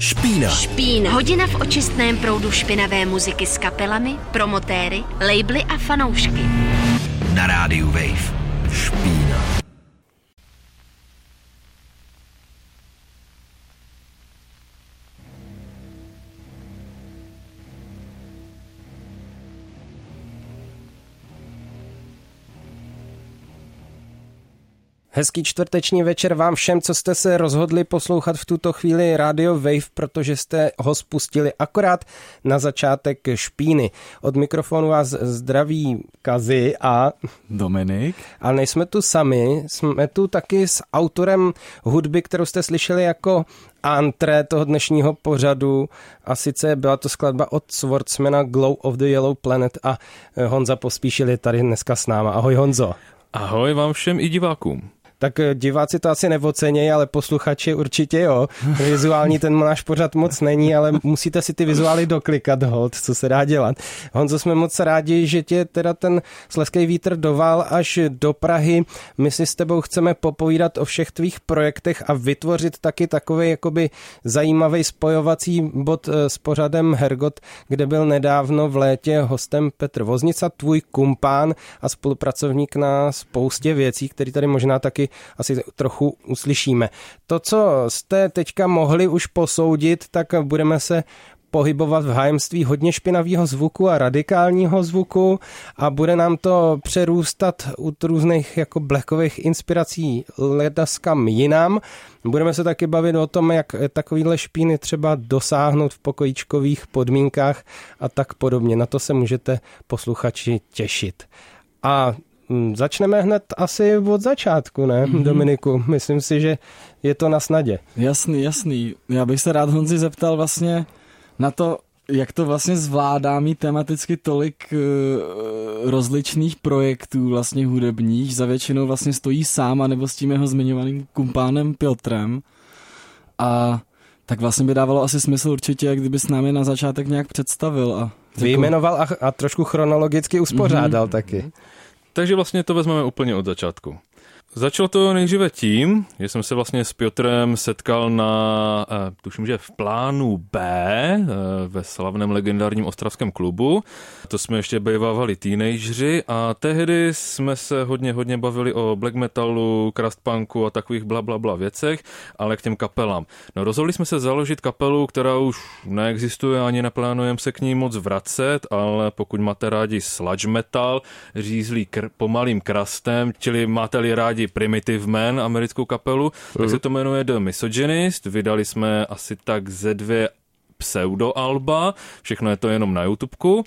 Špína. Špína. Hodina v očistném proudu špinavé muziky s kapelami, promotéry, labely a fanoušky. Na rádiu Wave. Špína. Hezký čtvrteční večer vám všem, co jste se rozhodli poslouchat v tuto chvíli Radio Wave, protože jste ho spustili akorát na začátek špíny. Od mikrofonu vás zdraví Kazy a Dominik. A nejsme tu sami, jsme tu taky s autorem hudby, kterou jste slyšeli jako antré toho dnešního pořadu a sice byla to skladba od Swordsmana Glow of the Yellow Planet a Honza Pospíšil je tady dneska s náma. Ahoj Honzo. Ahoj vám všem i divákům tak eh, diváci to asi nevocenějí, ale posluchači určitě jo. Vizuální ten náš pořad moc není, ale musíte si ty vizuály doklikat, hold, co se dá dělat. Honzo, jsme moc rádi, že tě teda ten sleský vítr doval až do Prahy. My si s tebou chceme popovídat o všech tvých projektech a vytvořit taky takový jakoby zajímavý spojovací bod eh, s pořadem Hergot, kde byl nedávno v létě hostem Petr Voznica, tvůj kumpán a spolupracovník na spoustě věcí, který tady možná taky asi trochu uslyšíme. To, co jste teďka mohli už posoudit, tak budeme se pohybovat v hájemství hodně špinavého zvuku a radikálního zvuku a bude nám to přerůstat u různých jako blekových inspirací ledaskam jinam. Budeme se taky bavit o tom, jak takovýhle špíny třeba dosáhnout v pokojíčkových podmínkách a tak podobně. Na to se můžete posluchači těšit. A začneme hned asi od začátku, ne, mm-hmm. Dominiku? Myslím si, že je to na snadě. Jasný, jasný. Já bych se rád Honzi zeptal vlastně na to, jak to vlastně zvládá mít tematicky tolik uh, rozličných projektů vlastně hudebních, za většinou vlastně stojí sám, nebo s tím jeho zmiňovaným kumpánem Piotrem. A tak vlastně by dávalo asi smysl určitě, jak kdyby s námi na začátek nějak představil. A Vyjmenoval a, a trošku chronologicky uspořádal mm-hmm. taky. Takže vlastně to vezmeme úplně od začátku. Začalo to nejdříve tím, že jsem se vlastně s Piotrem setkal na, eh, tuším, že v plánu B eh, ve slavném legendárním ostravském klubu. To jsme ještě bývávali teenageři a tehdy jsme se hodně, hodně bavili o black metalu, punku a takových bla, bla, bla věcech, ale k těm kapelám. No rozhodli jsme se založit kapelu, která už neexistuje, ani neplánujeme se k ní moc vracet, ale pokud máte rádi sludge metal, řízlý kr- pomalým krastem, čili máte-li rádi rádi Primitive Man, americkou kapelu, tak se to jmenuje The Misogynist. Vydali jsme asi tak ze dvě pseudoalba, všechno je to jenom na YouTubeku.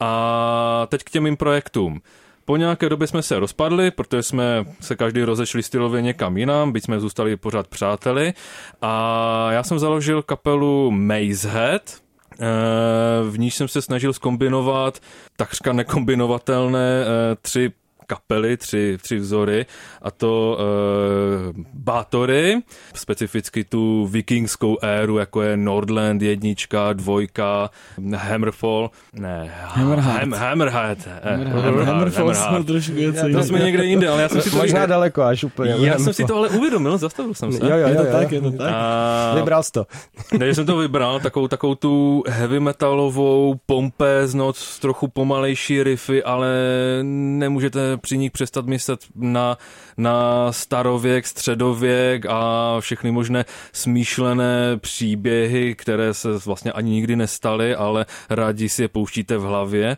A teď k těm mým projektům. Po nějaké době jsme se rozpadli, protože jsme se každý rozešli stylově někam jinam, byť jsme zůstali pořád přáteli. A já jsem založil kapelu Mazehead, eh, v níž jsem se snažil skombinovat takřka nekombinovatelné eh, tři kapely, tři, tři vzory, a to uh, Bátory, specificky tu vikingskou éru, jako je Nordland jednička, dvojka, Hammerfall, ne, Hammerhead. Ham, Hammerhead. Hammerhead. Hammerfall jsme trošku něco To jsme někde jinde, ale já jsem si to... Možná daleko až úplně. Já jsem si to ale uvědomil, zastavil jsem se. Jo, jo, jo, je to tak, je to tak. Vybral jsi to. Ne, jsem to vybral, takovou, takovou tu heavy metalovou pompéznoc, trochu pomalejší riffy, ale nemůžete při nich přestat myslet na, na starověk, středověk a všechny možné smýšlené příběhy, které se vlastně ani nikdy nestaly, ale rádi si je pouštíte v hlavě.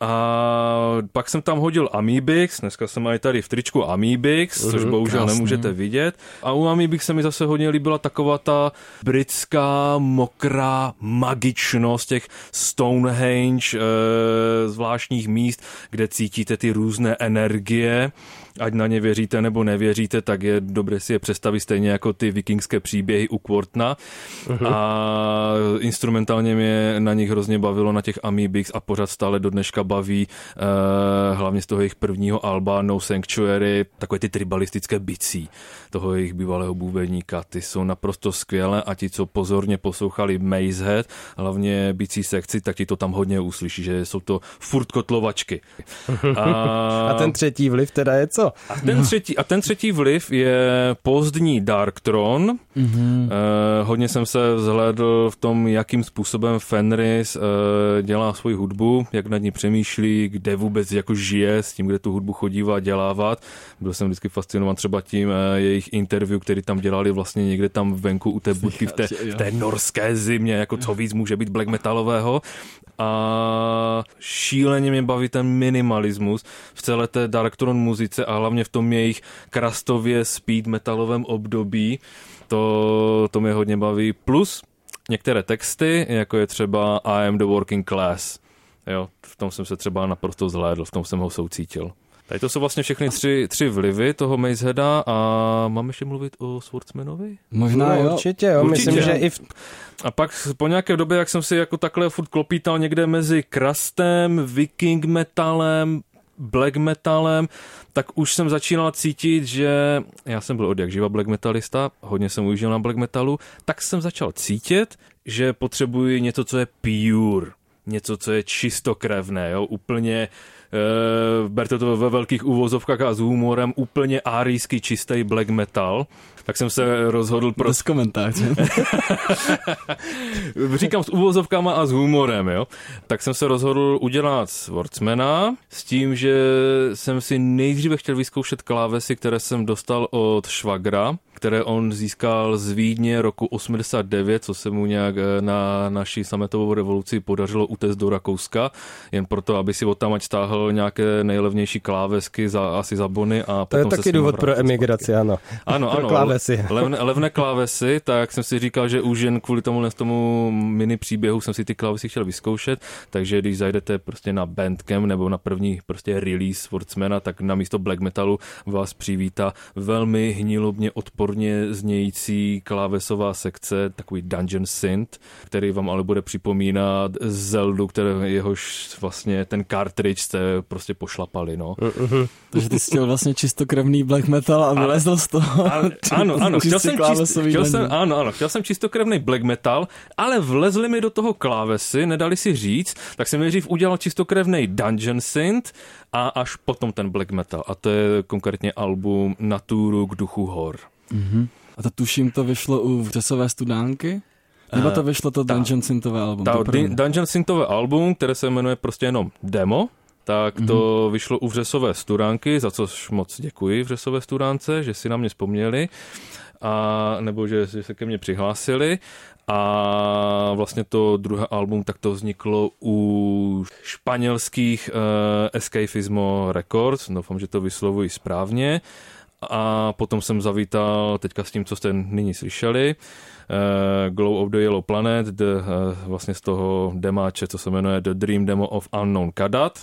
A pak jsem tam hodil Amibix, dneska jsem mají tady v tričku Amibix, což uh, bohužel krásný. nemůžete vidět. A u Amibix se mi zase hodně líbila taková ta britská mokrá magičnost těch Stonehenge, e, zvláštních míst, kde cítíte ty různé energie ať na ně věříte nebo nevěříte, tak je dobré si je představit stejně jako ty vikingské příběhy u Quartna. Uh-huh. A instrumentálně mě na nich hrozně bavilo na těch Amibix a pořád stále do dneška baví uh, hlavně z toho jejich prvního alba No Sanctuary, takové ty tribalistické bicí toho jejich bývalého bubeníka. Ty jsou naprosto skvělé a ti, co pozorně poslouchali Mazehead, hlavně bicí sekci, tak ti to tam hodně uslyší, že jsou to furt kotlovačky. A, a ten třetí vliv teda je co? A ten třetí, a ten třetí vliv je pozdní Darktron. Mm-hmm. Eh, hodně jsem se vzhledl v tom, jakým způsobem Fenris eh, dělá svoji hudbu, jak nad ní přemýšlí, kde vůbec jako žije, s tím, kde tu hudbu chodívá dělávat. Byl jsem vždycky fascinován třeba tím eh, jejich interview, který tam dělali vlastně někde tam venku u té budky v té, v té norské zimě, jako co víc může být black metalového a šíleně mě baví ten minimalismus v celé té Darktron muzice a hlavně v tom jejich krastově speed metalovém období. To, to mě hodně baví. Plus některé texty, jako je třeba I am the working class. Jo, v tom jsem se třeba naprosto zhlédl, v tom jsem ho soucítil. Tady to jsou vlastně všechny tři, tři vlivy toho Mazeheada a máme ještě mluvit o Swordsmanovi? Možná no, jo. Určitě, jo. Určitě. Myslím, že i v... A pak po nějaké době, jak jsem si jako takhle furt klopítal někde mezi krastem, viking metalem, black metalem, tak už jsem začínal cítit, že já jsem byl od jak živa black metalista, hodně jsem užil na black metalu, tak jsem začal cítit, že potřebuji něco, co je pure, něco, co je čistokrevné, jo, úplně Uh, berte to ve velkých úvozovkách a s humorem, úplně árijský čistý black metal, tak jsem se rozhodl pro... Bez komentáře. Říkám s úvozovkama a s humorem, jo. Tak jsem se rozhodl udělat Swordsmana s tím, že jsem si nejdříve chtěl vyzkoušet klávesy, které jsem dostal od Švagra, které on získal z Vídně roku 89, co se mu nějak eh, na naší sametovou revoluci podařilo utéct do Rakouska, jen proto, aby si od tam stáhl nějaké nejlevnější klávesky za, asi za bony. A to je taky důvod pro emigraci, ano. Ano, pro ano. klávesy. Levné, levné klávesy, tak jsem si říkal, že už jen kvůli tomu, tomu mini příběhu jsem si ty klávesy chtěl vyzkoušet, takže když zajdete prostě na Bandcamp nebo na první prostě release Wordsmana, tak na místo black metalu vás přivítá velmi hnilobně odporný odporně znějící klávesová sekce, takový Dungeon Synth, který vám ale bude připomínat Zeldu, které jehož vlastně ten cartridge jste prostě pošlapali, no. Uh-huh. Takže ty jsi chtěl vlastně čistokrevný black metal a vylezl z toho. A, ano, ano, chtěl jsem, čist, chtěl jsem, ano, ano, chtěl jsem čistokrevný black metal, ale vlezli mi do toho klávesy, nedali si říct, tak jsem nejdřív udělal čistokrevný Dungeon Synth a až potom ten black metal. A to je konkrétně album Naturu k duchu hor. Mm-hmm. A to tuším, to vyšlo u Vřesové studánky? Nebo to eh, vyšlo to Dungeon Synthové album? Ta, Dungeon Synthové album, které se jmenuje prostě jenom Demo, tak to mm-hmm. vyšlo u Vřesové studánky, za což moc děkuji Vřesové studánce, že si na mě vzpomněli a nebo že, že se ke mně přihlásili a vlastně to druhé album tak to vzniklo u španělských uh, Escafismo Records, doufám, že to vyslovuji správně a potom jsem zavítal teďka s tím, co jste nyní slyšeli, uh, Glow of the Yellow Planet, the, uh, vlastně z toho demáče, co se jmenuje The Dream Demo of Unknown Kadat,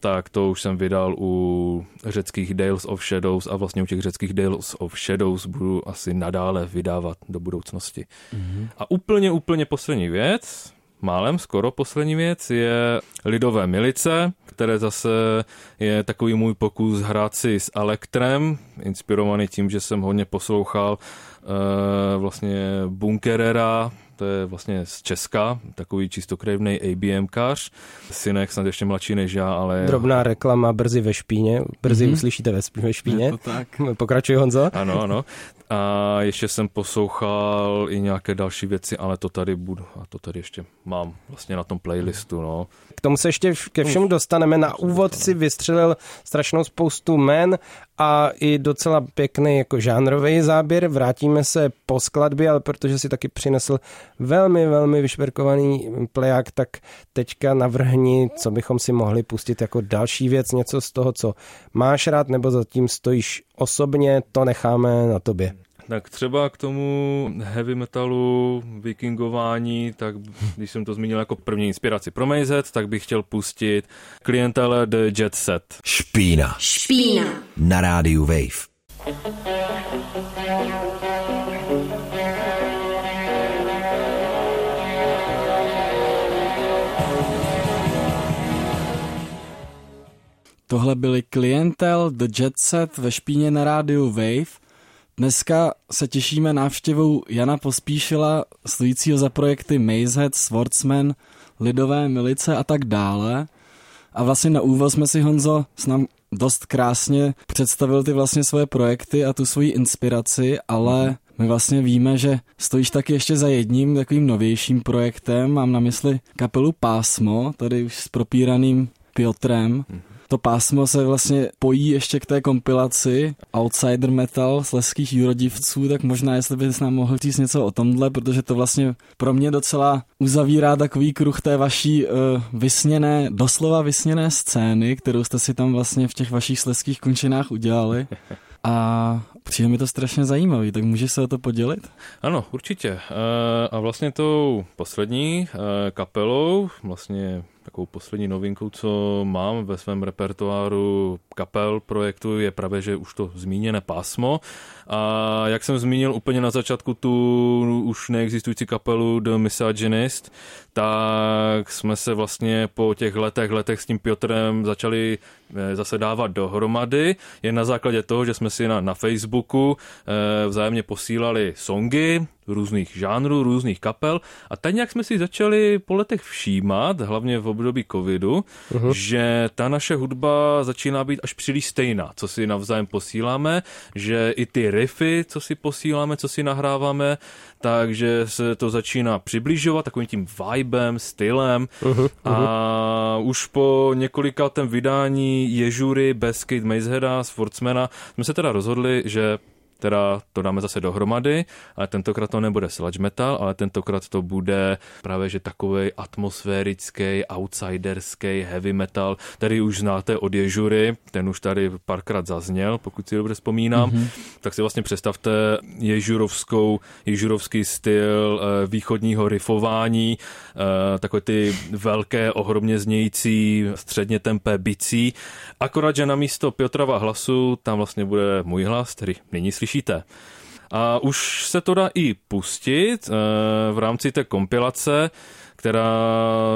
tak to už jsem vydal u řeckých Dales of Shadows a vlastně u těch řeckých Dales of Shadows budu asi nadále vydávat do budoucnosti. Mm-hmm. A úplně, úplně poslední věc, málem skoro poslední věc je Lidové milice, které zase je takový můj pokus hrát si s Elektrem, inspirovaný tím, že jsem hodně poslouchal uh, vlastně Bunkerera, to je vlastně z Česka, takový čistokrevný ABM-kař. Synek snad ještě mladší než já, ale... Drobná reklama brzy ve špíně, brzy mm-hmm. uslyšíte ve, ve špíně. Je to tak. Pokračuj Honzo. Ano, ano. A ještě jsem poslouchal i nějaké další věci, ale to tady budu, a to tady ještě mám vlastně na tom playlistu, no. K tomu se ještě ke všemu dostaneme. Na úvod si vystřelil strašnou spoustu men a i docela pěkný jako žánrový záběr. Vrátíme se po skladbě, ale protože si taky přinesl velmi, velmi vyšperkovaný pleják, tak teďka navrhni, co bychom si mohli pustit jako další věc, něco z toho, co máš rád, nebo zatím stojíš osobně, to necháme na tobě. Tak třeba k tomu heavy metalu, vikingování, tak když jsem to zmínil jako první inspiraci pro Mazet, tak bych chtěl pustit klientele The Jet Set. Špína. Špína. Na rádiu Wave. Tohle byli klientel The Jet Set ve špíně na rádiu Wave. Dneska se těšíme návštěvou Jana Pospíšila, stojícího za projekty Mazehead, Swordsman, Lidové milice a tak dále. A vlastně na úvod jsme si, Honzo, s nám dost krásně představil ty vlastně svoje projekty a tu svoji inspiraci, ale my vlastně víme, že stojíš taky ještě za jedním takovým novějším projektem, mám na mysli kapelu Pásmo, tady už s propíraným Piotrem. To pásmo se vlastně pojí ještě k té kompilaci Outsider Metal z leských jurodivců, tak možná jestli bys nám mohl říct něco o tomhle, protože to vlastně pro mě docela uzavírá takový kruh té vaší uh, vysněné, doslova vysněné scény, kterou jste si tam vlastně v těch vašich sleských končinách udělali. A přijde mi to strašně zajímavý, tak můžeš se o to podělit? Ano, určitě. E, a vlastně tou poslední e, kapelou, vlastně takovou poslední novinkou, co mám ve svém repertoáru kapel projektu, je právě, že už to zmíněné pásmo. A jak jsem zmínil úplně na začátku tu už neexistující kapelu The Misogynist, tak jsme se vlastně po těch letech, letech s tím Piotrem začali eh, zase dávat dohromady, jen na základě toho, že jsme si na, na Facebooku eh, vzájemně posílali songy, různých žánrů, různých kapel a tak nějak jsme si začali po letech všímat, hlavně v období covidu, uh-huh. že ta naše hudba začíná být až příliš stejná, co si navzájem posíláme, že i ty riffy, co si posíláme, co si nahráváme, takže se to začíná přibližovat takovým tím vibem, stylem. Uh-huh, a už po několikátém vydání Ježury, Beskid, Mazeheada, Sportsmana jsme se teda rozhodli, že teda to dáme zase dohromady, ale tentokrát to nebude sludge metal, ale tentokrát to bude právě že takový atmosférický, outsiderský heavy metal, který už znáte od Ježury, ten už tady párkrát zazněl, pokud si dobře vzpomínám, mm-hmm. tak si vlastně představte ježurovskou, ježurovský styl eh, východního riffování, eh, takové ty velké, ohromně znějící, středně tempé bicí, akorát, že na místo Piotrova hlasu tam vlastně bude můj hlas, který nyní slyší slyšíte. A už se to dá i pustit eh, v rámci té kompilace, která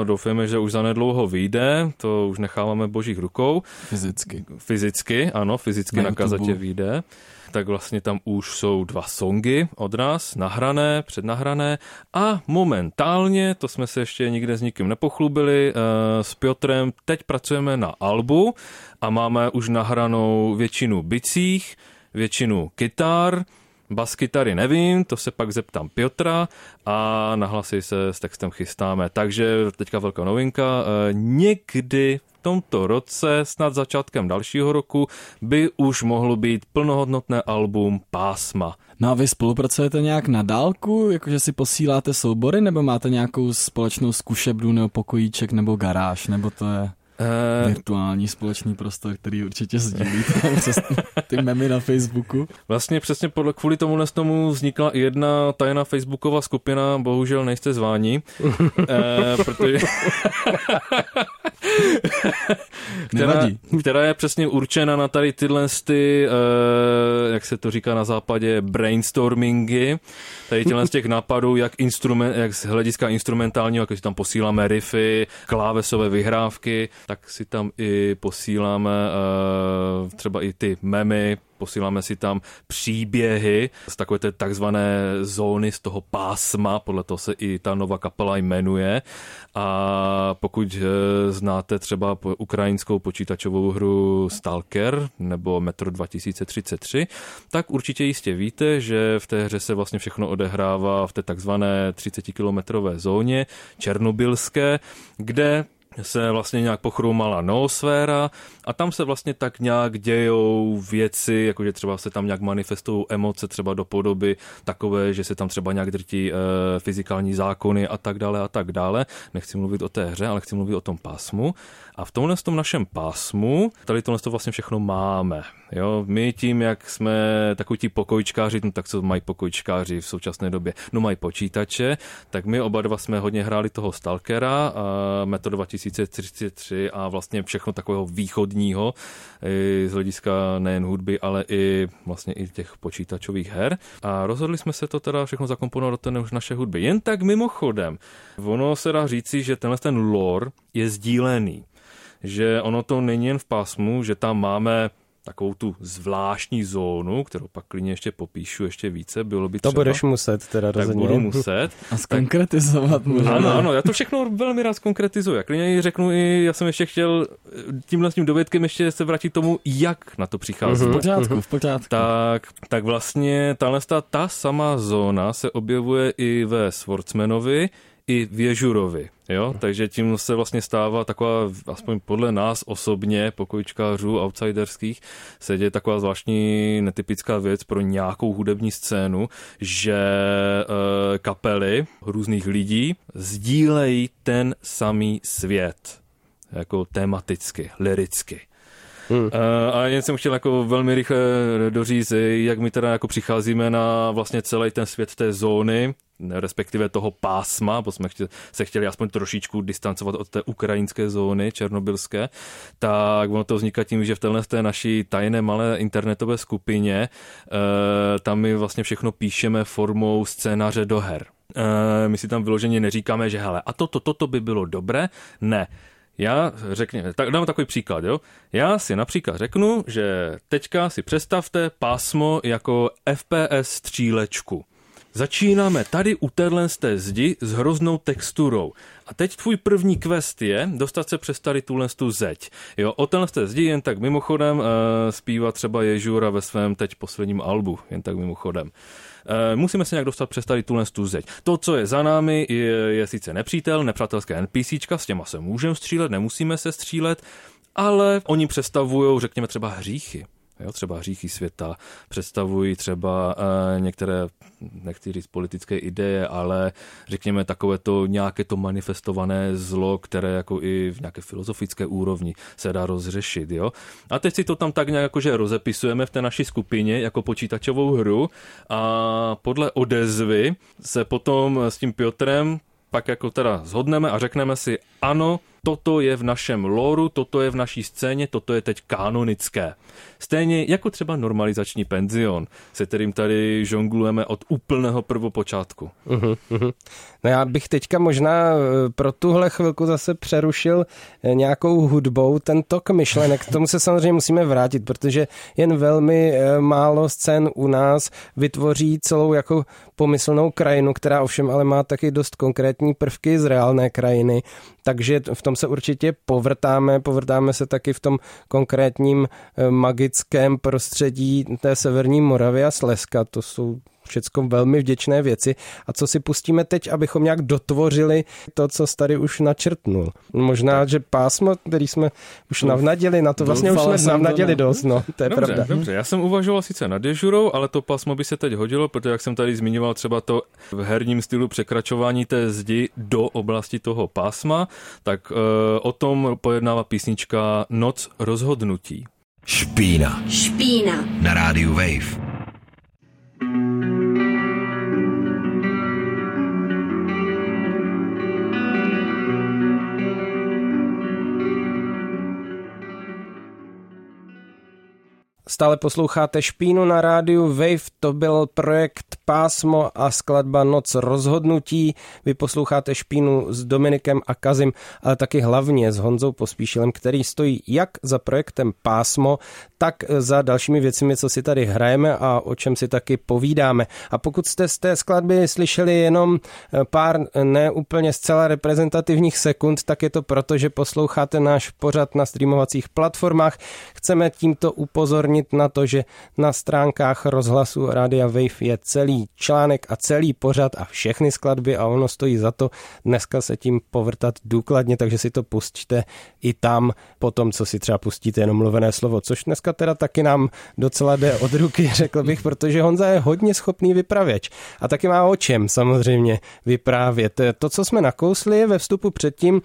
doufáme, že už zanedlouho vyjde, to už necháváme božích rukou. Fyzicky. Fyzicky, ano, fyzicky na, na kazetě vyjde. Tak vlastně tam už jsou dva songy od nás, nahrané, přednahrané a momentálně, to jsme se ještě nikde s nikým nepochlubili, eh, s Piotrem teď pracujeme na albu a máme už nahranou většinu bicích, většinu kytar, bas kytary nevím, to se pak zeptám Piotra a na hlasy se s textem chystáme. Takže teďka velká novinka, eh, někdy v tomto roce, snad začátkem dalšího roku, by už mohlo být plnohodnotné album Pásma. No a vy spolupracujete nějak na dálku, jakože si posíláte soubory, nebo máte nějakou společnou zkušebnu nebo pokojíček nebo garáž, nebo to je... Uh, Virtuální společný prostor, který určitě sdílíte přes ty memy na Facebooku. Vlastně přesně podle, kvůli tomu tomu vznikla i jedna tajná facebooková skupina, bohužel nejste zváni, uh, protože... která, která je přesně určena na tady tyhle ty, uh, jak se to říká na západě, brainstormingy, tady tyhle z těch nápadů, jak, instrument, jak z hlediska instrumentálního, jak si tam posíláme riffy, klávesové vyhrávky, tak si tam i posíláme uh, třeba i ty memy, posíláme si tam příběhy z takové té takzvané zóny, z toho pásma, podle toho se i ta nová kapela jmenuje. A pokud eh, znáte třeba ukrajinskou počítačovou hru Stalker nebo Metro 2033, tak určitě jistě víte, že v té hře se vlastně všechno odehrává v té takzvané 30-kilometrové zóně černobylské, kde se vlastně nějak pochroumala noosféra a tam se vlastně tak nějak dějou věci, jakože třeba se tam nějak manifestují emoce třeba do podoby takové, že se tam třeba nějak drtí e, fyzikální zákony a tak dále a tak dále. Nechci mluvit o té hře, ale chci mluvit o tom pásmu. A v tomhle tom našem pásmu tady tohle to vlastně všechno máme. Jo, my tím, jak jsme takový ti pokojčkáři, no tak co mají pokojčkáři v současné době? No mají počítače, tak my oba dva jsme hodně hráli toho Stalkera, a Metro 2033 a vlastně všechno takového východního z hlediska nejen hudby, ale i vlastně i těch počítačových her. A rozhodli jsme se to teda všechno zakomponovat do té naše hudby. Jen tak mimochodem, ono se dá říci, že tenhle ten lore je sdílený že ono to není jen v pásmu, že tam máme takovou tu zvláštní zónu, kterou pak klidně ještě popíšu ještě více, bylo by To třeba. budeš muset teda tak rozhodně. budu muset. A skonkretizovat možná. Ano, ano, já to všechno velmi rád konkretizuji. Já klidně řeknu i, já jsem ještě chtěl tímhle s tím dovědkem ještě se vrátit k tomu, jak na to přichází. V pořádku, v pořádku. Tak, tak vlastně tahle ta, ta sama zóna se objevuje i ve Swordsmanovi, i v Ježurovi. Jo? Takže tím se vlastně stává taková, aspoň podle nás osobně, pokojičkářů, outsiderských, se děje taková zvláštní netypická věc pro nějakou hudební scénu, že e, kapely různých lidí sdílejí ten samý svět. Jako tematicky, liricky. Hmm. A jen jsem chtěl jako velmi rychle doříct, jak my teda jako přicházíme na vlastně celý ten svět té zóny, respektive toho pásma, bo jsme se chtěli aspoň trošičku distancovat od té ukrajinské zóny černobylské, tak ono to vzniká tím, že v téhle té naší tajné malé internetové skupině e, tam my vlastně všechno píšeme formou scénáře do her. E, my si tam vyloženě neříkáme, že hele, a toto, toto by bylo dobré, ne. Já řekněme, tak dám takový příklad, jo. Já si například řeknu, že teďka si představte pásmo jako FPS střílečku. Začínáme tady u téhle z té zdi s hroznou texturou. A teď tvůj první quest je dostat se přes tady tuhle tu zeď. Jo, o téhle z té zdi jen tak mimochodem uh, zpívá třeba Ježura ve svém teď posledním albu, jen tak mimochodem. Uh, musíme se nějak dostat přes tady tuhle tu zeď. To, co je za námi, je, je sice nepřítel, nepřátelské NPCčka, s těma se můžeme střílet, nemusíme se střílet, ale oni představují, řekněme třeba hříchy. Jo, třeba hříchy světa, představují třeba e, některé, nechci říct politické ideje, ale řekněme takové to nějaké to manifestované zlo, které jako i v nějaké filozofické úrovni se dá rozřešit. Jo? A teď si to tam tak nějak jakože rozepisujeme v té naší skupině jako počítačovou hru a podle odezvy se potom s tím Piotrem pak jako teda zhodneme a řekneme si, ano, toto je v našem loru, toto je v naší scéně, toto je teď kanonické. Stejně jako třeba normalizační penzion, se kterým tady žonglujeme od úplného prvopočátku. Uh-huh, uh-huh. No já bych teďka možná pro tuhle chvilku zase přerušil nějakou hudbou ten tok myšlenek. K tomu se samozřejmě musíme vrátit, protože jen velmi málo scén u nás vytvoří celou jako pomyslnou krajinu, která ovšem ale má taky dost konkrétní prvky z reálné krajiny. Takže v tom se určitě povrtáme, povrtáme se taky v tom konkrétním magickém prostředí té severní Moravy a Slezska. To jsou všecko velmi vděčné věci. A co si pustíme teď, abychom nějak dotvořili to, co tady už načrtnul. Možná, že pásmo, který jsme už navnadili, na to vlastně už jsme navnadili dost, no, to je dobře, pravda. Dobře, já jsem uvažoval sice nad dežurou, ale to pásmo by se teď hodilo, protože jak jsem tady zmiňoval třeba to v herním stylu překračování té zdi do oblasti toho pásma, tak uh, o tom pojednává písnička Noc rozhodnutí. Špína. Špína. Na rádiu Wave. Thank you. Stále posloucháte Špínu na rádiu Wave, to byl projekt Pásmo a skladba Noc rozhodnutí. Vy posloucháte Špínu s Dominikem a Kazim, ale taky hlavně s Honzou Pospíšilem, který stojí jak za projektem Pásmo, tak za dalšími věcmi, co si tady hrajeme a o čem si taky povídáme. A pokud jste z té skladby slyšeli jenom pár neúplně zcela reprezentativních sekund, tak je to proto, že posloucháte náš pořad na streamovacích platformách. Chceme tímto upozornit na to, že na stránkách rozhlasu Radia Wave je celý článek a celý pořad a všechny skladby a ono stojí za to dneska se tím povrtat důkladně, takže si to pustíte i tam po tom, co si třeba pustíte jenom mluvené slovo, což dneska teda taky nám docela jde od ruky, řekl bych, protože Honza je hodně schopný vypravěč a taky má o čem samozřejmě vyprávět. To, co jsme nakousli ve vstupu předtím,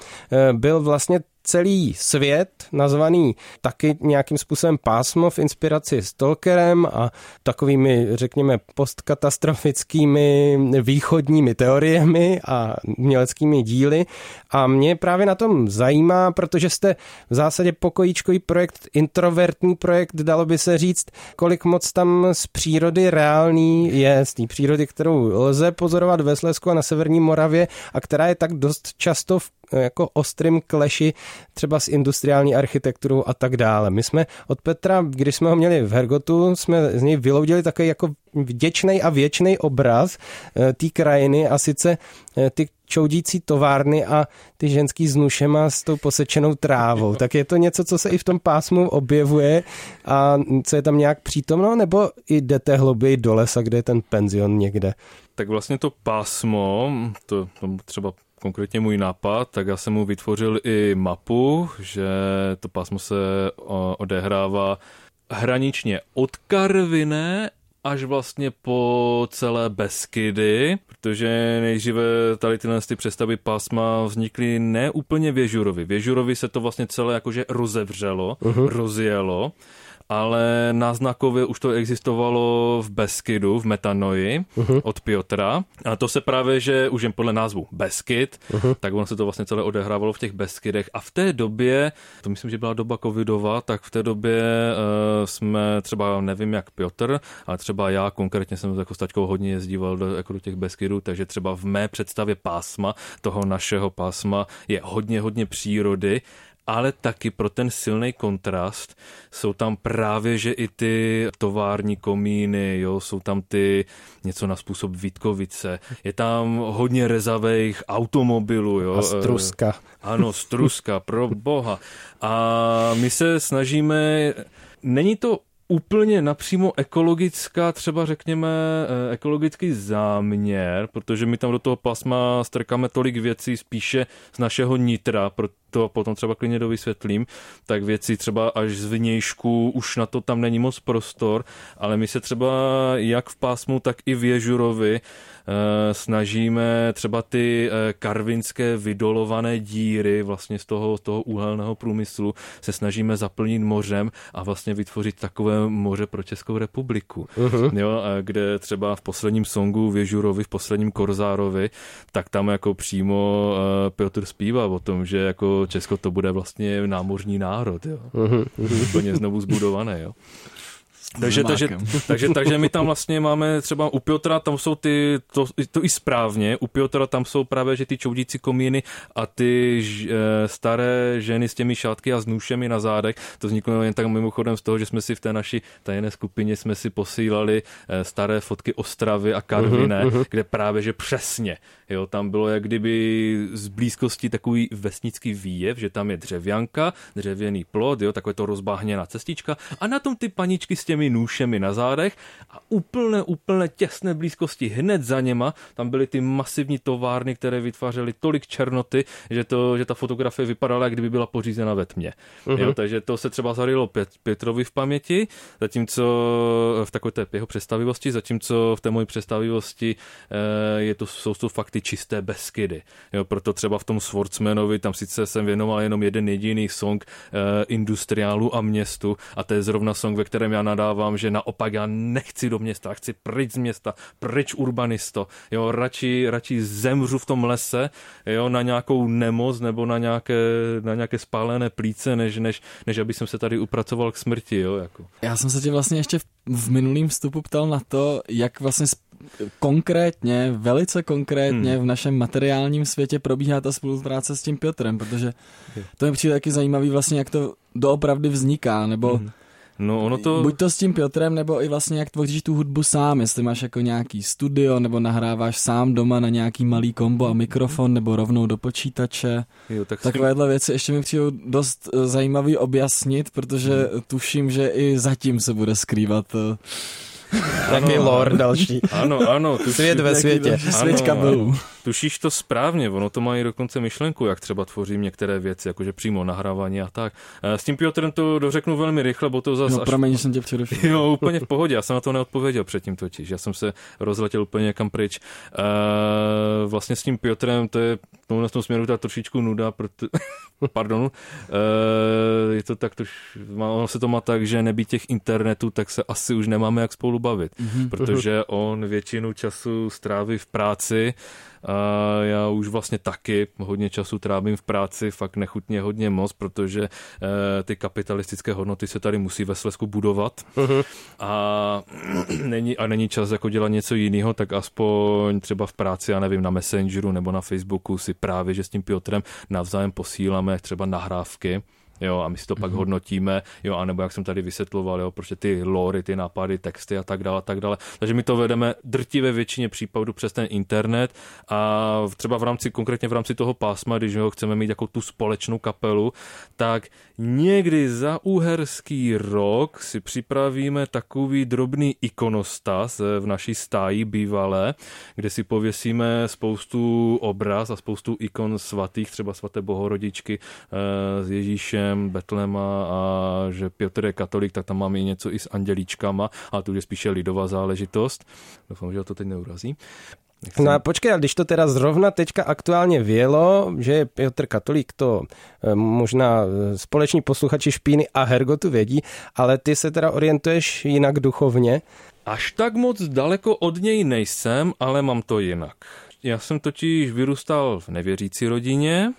byl vlastně celý svět, nazvaný taky nějakým způsobem pásmo v inspiraci s Tolkerem a takovými, řekněme, postkatastrofickými východními teoriemi a uměleckými díly. A mě právě na tom zajímá, protože jste v zásadě pokojíčkový projekt, introvertní projekt, dalo by se říct, kolik moc tam z přírody reálný je, z té přírody, kterou lze pozorovat ve Slesku a na Severní Moravě a která je tak dost často v jako ostrým kleši třeba s industriální architekturou a tak dále. My jsme od Petra, když jsme ho měli v Hergotu, jsme z něj vyloudili takový jako vděčný a věčný obraz eh, té krajiny a sice eh, ty čoudící továrny a ty ženský s nušema s tou posečenou trávou. Tak je to něco, co se i v tom pásmu objevuje a co je tam nějak přítomno, nebo jdete hlouběji do lesa, kde je ten penzion někde? Tak vlastně to pásmo, to, to třeba konkrétně můj nápad, tak já jsem mu vytvořil i mapu, že to pásmo se odehrává hraničně od Karviné až vlastně po celé Beskydy, protože nejdříve tady tyhle ty přestavy pásma vznikly ne úplně v Ježurovi. V Ježurovi se to vlastně celé jakože rozevřelo, uh-huh. rozjelo ale náznakově už to existovalo v Beskydu, v Metanoji uh-huh. od Piotra. A to se právě, že už jen podle názvu Beskyd, uh-huh. tak ono se to vlastně celé odehrávalo v těch Beskydech. A v té době, to myslím, že byla doba covidová, tak v té době uh, jsme třeba, nevím jak Piotr, ale třeba já konkrétně jsem jako stačkou hodně jezdíval do, jako do těch Beskydů, takže třeba v mé představě pásma, toho našeho pásma, je hodně, hodně přírody ale taky pro ten silný kontrast jsou tam právě, že i ty tovární komíny, jo, jsou tam ty něco na způsob Vítkovice, je tam hodně rezavých automobilů, jo. A struska. Ano, struska, pro boha. A my se snažíme, není to úplně napřímo ekologická, třeba řekněme eh, ekologický záměr, protože my tam do toho pasma strkáme tolik věcí spíše z našeho nitra, to potom třeba klidně dovysvětlím, tak věci třeba až z vnějšku, už na to tam není moc prostor, ale my se třeba jak v pásmu, tak i v Ježurovi eh, snažíme třeba ty eh, karvinské vydolované díry vlastně z toho, z toho úhelného průmyslu se snažíme zaplnit mořem a vlastně vytvořit takové moře pro Českou republiku. Uh-huh. Jo, kde třeba v posledním songu v Ježurovi, v posledním Korzárovi, tak tam jako přímo uh, Piotr zpívá o tom, že jako Česko to bude vlastně námořní národ, jo. Mhm, mhm. Úplně znovu zbudované, jo. Takže, takže, takže, takže my tam vlastně máme třeba u Piotra, tam jsou ty, to, to i správně, u Piotra tam jsou právě, že ty čoudící komíny a ty ž, e, staré ženy s těmi šátky a s nůšemi na zádech, to vzniklo jen tak mimochodem z toho, že jsme si v té naší tajné skupině jsme si posílali e, staré fotky Ostravy a Karviné, uh-huh, uh-huh. kde právě, že přesně, jo, tam bylo jak kdyby z blízkosti takový vesnický výjev, že tam je dřevěnka, dřevěný plot, jo, takové to rozbáhněná cestička a na tom ty paničky s těmi nůšemi na zádech a úplně, úplně těsné blízkosti hned za něma, tam byly ty masivní továrny, které vytvářely tolik černoty, že, to, že ta fotografie vypadala, jak kdyby byla pořízena ve tmě. Uh-huh. Jo, takže to se třeba zarilo Pět, Pětrovi v paměti, zatímco v takové té jeho představivosti, zatímco v té mojí představivosti eh, je to, jsou to fakty čisté beskydy. Jo, proto třeba v tom Swordsmanovi, tam sice jsem věnoval jenom jeden jediný song eh, industriálu a městu a to je zrovna song, ve kterém já nadávám že naopak já nechci do města, chci pryč z města, pryč urbanisto, jo, radši, radši zemřu v tom lese, jo, na nějakou nemoc nebo na nějaké, na nějaké spálené plíce, než, než, než aby jsem se tady upracoval k smrti, jo, jako. Já jsem se tě vlastně ještě v, v minulým vstupu ptal na to, jak vlastně konkrétně, velice konkrétně hmm. v našem materiálním světě probíhá ta spolupráce s tím Piotrem, protože to mi přijde taky zajímavý vlastně, jak to doopravdy vzniká, nebo hmm No ono to... Buď to s tím Piotrem, nebo i vlastně jak tvoříš tu hudbu sám, jestli máš jako nějaký studio, nebo nahráváš sám doma na nějaký malý kombo a mikrofon, nebo rovnou do počítače. Jo, tak Takovéhle tím... věci ještě mi přijdou dost eh, zajímavý objasnit, protože hmm. tuším, že i zatím se bude skrývat eh, Taky lore další. Ano, ano. Tuší, Svět ve světě. Svět kabelů. Tušíš to správně, ono to mají dokonce myšlenku, jak třeba tvořím některé věci, jakože přímo nahrávání a tak. Eh, s tím Piotrem to dořeknu velmi rychle, bo to zase... No, až... promiň, jsem tě přerušil. Jo, úplně v pohodě, já jsem na to neodpověděl předtím totiž, já jsem se rozletěl úplně někam pryč. Uh, vlastně s tím Piotrem to je no, na tom směru ta trošičku nuda, proto... pardon, uh, je to tak, tož... ono se to má tak, že nebýt těch internetů, tak se asi už nemáme jak spolu bavit, mm-hmm. protože on většinu času stráví v práci, A já už vlastně taky hodně času trávím v práci, fakt nechutně hodně moc, protože e, ty kapitalistické hodnoty se tady musí ve Slesku budovat. Uh-huh. A, není, a není čas jako dělat něco jiného, tak aspoň třeba v práci, já nevím, na Messengeru nebo na Facebooku si právě, že s tím Piotrem navzájem posíláme třeba nahrávky jo, a my si to mm-hmm. pak mhm. hodnotíme, jo, anebo jak jsem tady vysvětloval, jo, prostě ty lory, ty nápady, texty a tak dále, a tak dále. Takže my to vedeme drtivé většině případů přes ten internet a třeba v rámci, konkrétně v rámci toho pásma, když ho chceme mít jako tu společnou kapelu, tak někdy za úherský rok si připravíme takový drobný ikonostas v naší stáji bývalé, kde si pověsíme spoustu obraz a spoustu ikon svatých, třeba svaté bohorodičky eh, s Ježíšem, Betlema a že Piotr je katolík, tak tam máme i něco i s andělíčkama, ale to už je spíše lidová záležitost. Doufám, že to teď neurazí. No a počkej, když to teda zrovna teďka aktuálně vělo, že je Piotr Katolík, to eh, možná eh, společní posluchači Špíny a Hergotu vědí, ale ty se teda orientuješ jinak duchovně. Až tak moc daleko od něj nejsem, ale mám to jinak. Já jsem totiž vyrůstal v nevěřící rodině,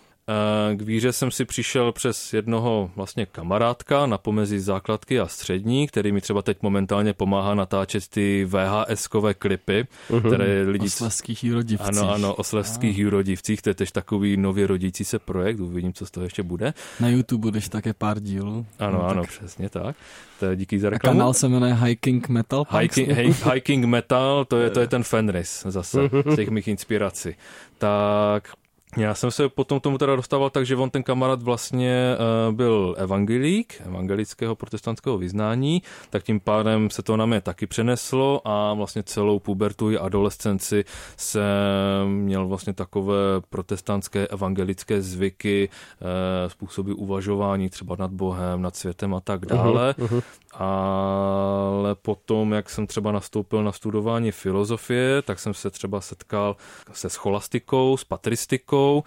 k víře jsem si přišel přes jednoho vlastně kamarádka na pomezí základky a střední, který mi třeba teď momentálně pomáhá natáčet ty VHS-kové klipy, uh-huh. které lidi... O sleských jurodivcích. Ano, ano, o sleských ah. jurodivcích, to je tež takový nově rodící se projekt, uvidím, co z toho ještě bude. Na YouTube budeš také pár dílů. Ano, no, ano, tak... přesně tak. To je díky za reklamu. A kanál se jmenuje Hiking Metal Hiking, Hiking Metal, to je, to je ten Fenris zase, z těch mých inspirací. Tak já jsem se potom tomu teda dostával tak, že on ten kamarád vlastně uh, byl evangelík, evangelického protestantského vyznání, tak tím pádem se to na mě taky přeneslo a vlastně celou pubertu i adolescenci jsem měl vlastně takové protestantské evangelické zvyky, uh, způsoby uvažování třeba nad Bohem, nad světem a tak dále. Uh-huh, uh-huh. Ale potom, jak jsem třeba nastoupil na studování filozofie, tak jsem se třeba setkal se scholastikou, s patristikou, muzikou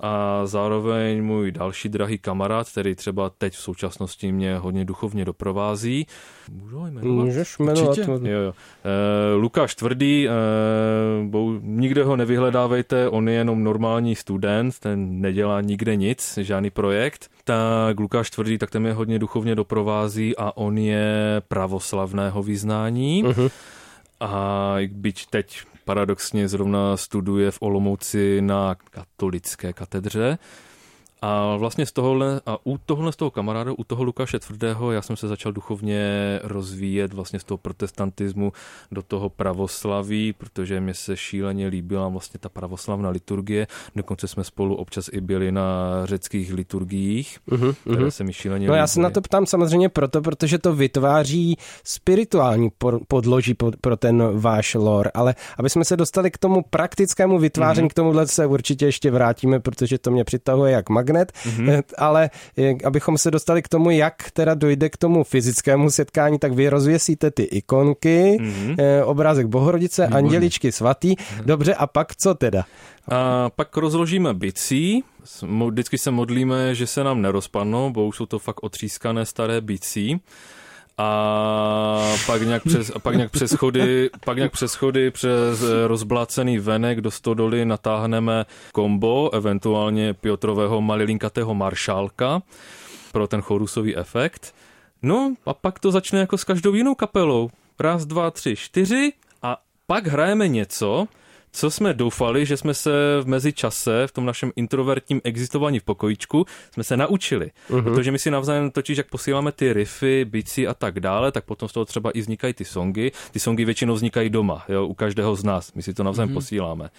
a zároveň můj další drahý kamarád, který třeba teď v současnosti mě hodně duchovně doprovází. Můžu ho jmenovat? Můžeš jmenovat. Jo, jo. E, Lukáš Tvrdý, e, bou, nikde ho nevyhledávejte, on je jenom normální student, ten nedělá nikde nic, žádný projekt. Tak Lukáš Tvrdý, tak ten mě hodně duchovně doprovází a on je pravoslavného vyznání. Uh-huh. A byť teď paradoxně zrovna studuje v Olomouci na katolické katedře, a vlastně z tohohle, a u tohohle z toho kamaráda, u toho Lukáše Tvrdého, já jsem se začal duchovně rozvíjet vlastně z toho protestantismu do toho pravoslaví, protože mě se šíleně líbila vlastně ta pravoslavná liturgie. Dokonce jsme spolu občas i byli na řeckých liturgiích, uh-huh, které uh-huh. se mi šíleně No já se na to ptám samozřejmě proto, protože to vytváří spirituální podloží pro ten váš lore, ale aby jsme se dostali k tomu praktickému vytváření, uh-huh. k tomuhle se určitě ještě vrátíme, protože to mě přitahuje jak magnet magnet, mm-hmm. ale eh, abychom se dostali k tomu, jak teda dojde k tomu fyzickému setkání, tak vy rozvěsíte ty ikonky, mm-hmm. obrázek Bohorodice, Výborně. anděličky svatý. Mm-hmm. Dobře, a pak co teda? A pak rozložíme bicí, vždycky se modlíme, že se nám nerozpadnou, bo už jsou to fakt otřískané staré bicí a pak nějak přes, a pak nějak přes schody, pak nějak přes schody, přes eh, rozblácený venek do stodoly natáhneme kombo, eventuálně Piotrového malilinkatého maršálka pro ten chorusový efekt. No a pak to začne jako s každou jinou kapelou. Raz, dva, tři, čtyři a pak hrajeme něco, co jsme doufali, že jsme se v mezičase, v tom našem introvertním existování v pokojičku, jsme se naučili. Uh-huh. Protože my si navzájem totiž, jak posíláme ty riffy, bici a tak dále, tak potom z toho třeba i vznikají ty songy. Ty songy většinou vznikají doma, jo, u každého z nás. My si to navzájem uh-huh. posíláme.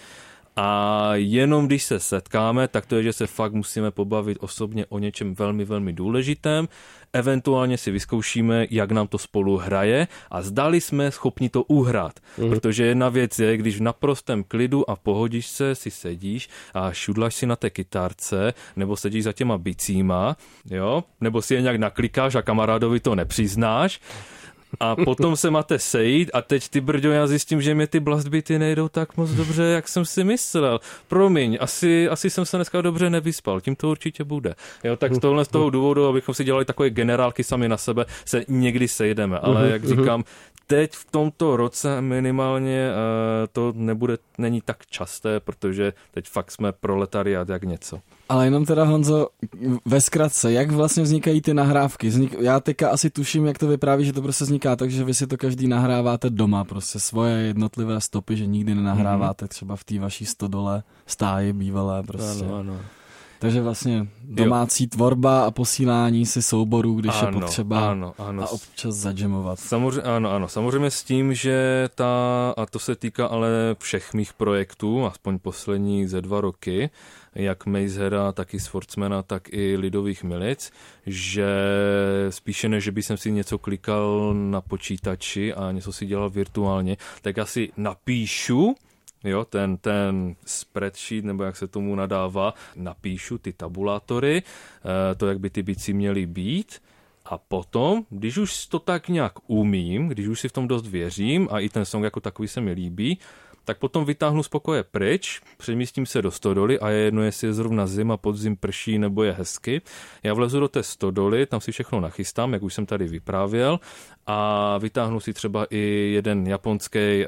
A jenom když se setkáme, tak to je, že se fakt musíme pobavit osobně o něčem velmi, velmi důležitém. Eventuálně si vyzkoušíme, jak nám to spolu hraje a zdali jsme schopni to uhrát. Mm. Protože jedna věc je, když v naprostém klidu a v pohodičce si sedíš a šudlaš si na té kytárce, nebo sedíš za těma bicíma, jo, nebo si je nějak naklikáš a kamarádovi to nepřiznáš, a potom se máte sejít a teď ty brďo, já zjistím, že mi ty blastbity nejdou tak moc dobře, jak jsem si myslel. Promiň, asi, asi jsem se dneska dobře nevyspal, tím to určitě bude. Jo, tak z tohohle z toho důvodu, abychom si dělali takové generálky sami na sebe, se někdy sejdeme, ale jak říkám, teď v tomto roce minimálně eh, to nebude, není tak časté, protože teď fakt jsme proletariat jak něco. Ale jenom teda Honzo, ve zkratce, jak vlastně vznikají ty nahrávky? Vznik, já teďka asi tuším, jak to vypráví, že to prostě vzniká takže vy si to každý nahráváte doma, prostě svoje jednotlivé stopy, že nikdy nenahráváte mm-hmm. třeba v té vaší stodole stáji bývalé prostě. Ano, ano. Takže vlastně domácí jo. tvorba a posílání si souborů, když ano, je potřeba ano, ano. a občas zadžemovat. Samozřejmě, ano, ano, samozřejmě s tím, že ta, a to se týká ale všech mých projektů, aspoň poslední ze dva roky, jak Mazera, tak i Sportsmana, tak i Lidových milic, že spíše než, že bych si něco klikal na počítači a něco si dělal virtuálně, tak asi napíšu jo, ten, ten spreadsheet, nebo jak se tomu nadává, napíšu ty tabulátory, eh, to, jak by ty bicí měly být, a potom, když už to tak nějak umím, když už si v tom dost věřím a i ten song jako takový se mi líbí, tak potom vytáhnu z pokoje pryč, přemístím se do stodoly a je jedno, jestli je zrovna zima, podzim, prší nebo je hezky. Já vlezu do té stodoly, tam si všechno nachystám, jak už jsem tady vyprávěl a vytáhnu si třeba i jeden japonský eh,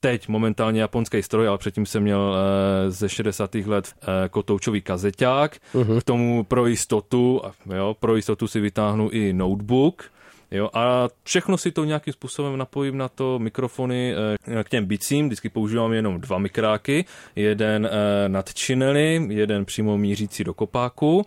teď momentálně japonský stroj, ale předtím jsem měl e, ze 60. let e, kotoučový kazeťák. Uh-huh. K tomu pro jistotu, jo, pro jistotu si vytáhnu i notebook, Jo, a všechno si to nějakým způsobem napojím na to mikrofony e, k těm bicím. Vždycky používám jenom dva mikráky. Jeden nad činely, jeden přímo mířící do kopáku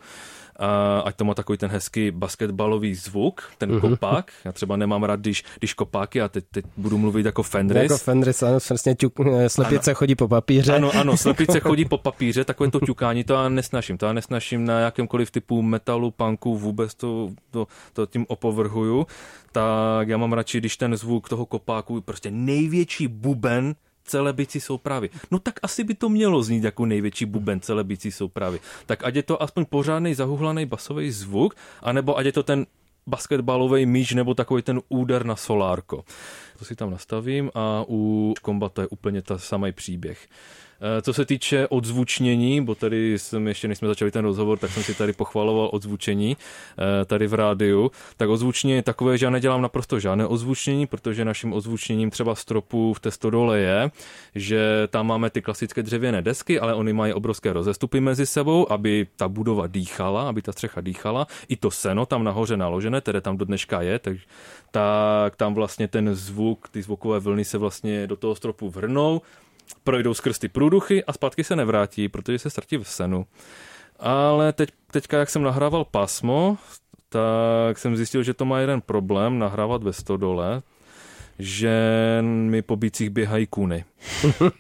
ať to má takový ten hezký basketbalový zvuk, ten mm-hmm. kopák. Já třeba nemám rád, když, když kopáky, a teď, teď budu mluvit jako Fendris. Jako Fendris, ano, přesně ťuk, eh, slepice ano. chodí po papíře. Ano, ano, slepice chodí po papíře, takové to ťukání, to já nesnaším. To já nesnaším na jakémkoliv typu metalu, punku, vůbec to, to, to tím opovrhuju. Tak já mám radši, když ten zvuk toho kopáku, prostě největší buben celé bicí soupravy. No tak asi by to mělo znít jako největší buben celé bicí soupravy. Tak ať je to aspoň pořádný zahuhlaný basový zvuk, anebo ať je to ten basketbalový míč nebo takový ten úder na solárko. To si tam nastavím a u kombata je úplně ta samý příběh. Eh, co se týče odzvučnění, bo tady jsem ještě než jsme začali ten rozhovor, tak jsem si tady pochvaloval odzvučení eh, tady v rádiu, tak odzvučnění je takové, že já nedělám naprosto žádné odzvučnění, protože naším odzvučněním třeba stropu v testodole je, že tam máme ty klasické dřevěné desky, ale oni mají obrovské rozestupy mezi sebou, aby ta budova dýchala, aby ta střecha dýchala. I to seno tam nahoře naložené, které tam do dneška je, tak, tak tam vlastně ten zvuk, ty zvukové vlny se vlastně do toho stropu vrnou, projdou skrz ty průduchy a zpátky se nevrátí, protože se ztratí v senu. Ale teď, teďka, jak jsem nahrával pasmo, tak jsem zjistil, že to má jeden problém nahrávat ve stodole, že mi po bících běhají kůny.